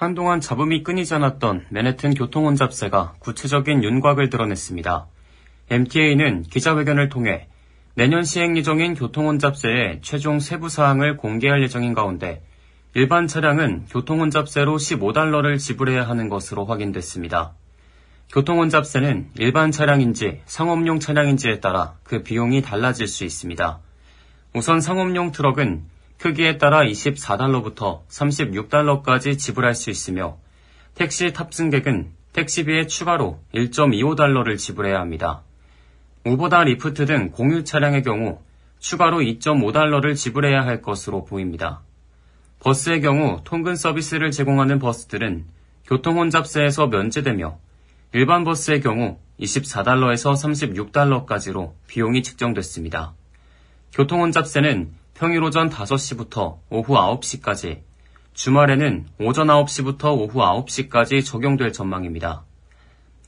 한동안 잡음이 끊이지 않았던 맨해튼 교통혼잡세가 구체적인 윤곽을 드러냈습니다. MTA는 기자회견을 통해 내년 시행 예정인 교통혼잡세의 최종 세부 사항을 공개할 예정인 가운데 일반 차량은 교통혼잡세로 15달러를 지불해야 하는 것으로 확인됐습니다. 교통혼잡세는 일반 차량인지 상업용 차량인지에 따라 그 비용이 달라질 수 있습니다. 우선 상업용 트럭은 크기에 따라 24달러부터 36달러까지 지불할 수 있으며 택시 탑승객은 택시비에 추가로 1.25달러를 지불해야 합니다. 우버다 리프트 등 공유 차량의 경우 추가로 2.5달러를 지불해야 할 것으로 보입니다. 버스의 경우 통근 서비스를 제공하는 버스들은 교통 혼잡세에서 면제되며 일반 버스의 경우 24달러에서 36달러까지로 비용이 측정됐습니다. 교통 혼잡세는 평일 오전 5시부터 오후 9시까지, 주말에는 오전 9시부터 오후 9시까지 적용될 전망입니다.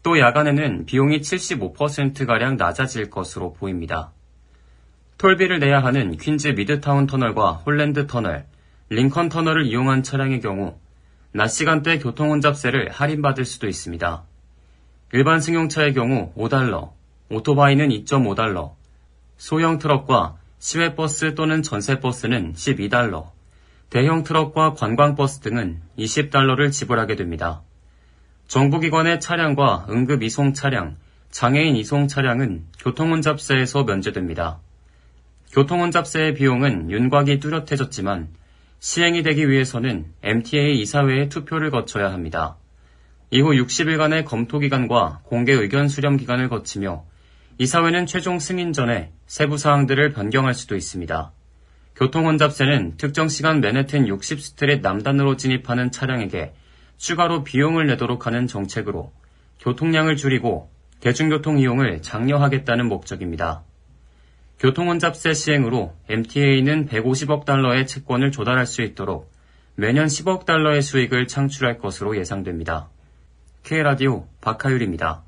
또 야간에는 비용이 75%가량 낮아질 것으로 보입니다. 톨비를 내야 하는 퀸즈 미드타운 터널과 홀랜드 터널, 링컨 터널을 이용한 차량의 경우 낮 시간대 교통 혼잡세를 할인받을 수도 있습니다. 일반 승용차의 경우 5달러, 오토바이는 2.5달러, 소형 트럭과 시외버스 또는 전세버스는 12달러, 대형 트럭과 관광버스 등은 20달러를 지불하게 됩니다. 정부기관의 차량과 응급 이송 차량, 장애인 이송 차량은 교통혼잡세에서 면제됩니다. 교통혼잡세의 비용은 윤곽이 뚜렷해졌지만 시행이 되기 위해서는 MTA 이사회의 투표를 거쳐야 합니다. 이후 60일간의 검토기간과 공개 의견 수렴 기간을 거치며 이사회는 최종 승인 전에 세부 사항들을 변경할 수도 있습니다. 교통혼잡세는 특정 시간 맨해튼 60스트릿 남단으로 진입하는 차량에게 추가로 비용을 내도록 하는 정책으로 교통량을 줄이고 대중교통 이용을 장려하겠다는 목적입니다. 교통혼잡세 시행으로 MTA는 150억 달러의 채권을 조달할 수 있도록 매년 10억 달러의 수익을 창출할 것으로 예상됩니다. K라디오 박하율입니다.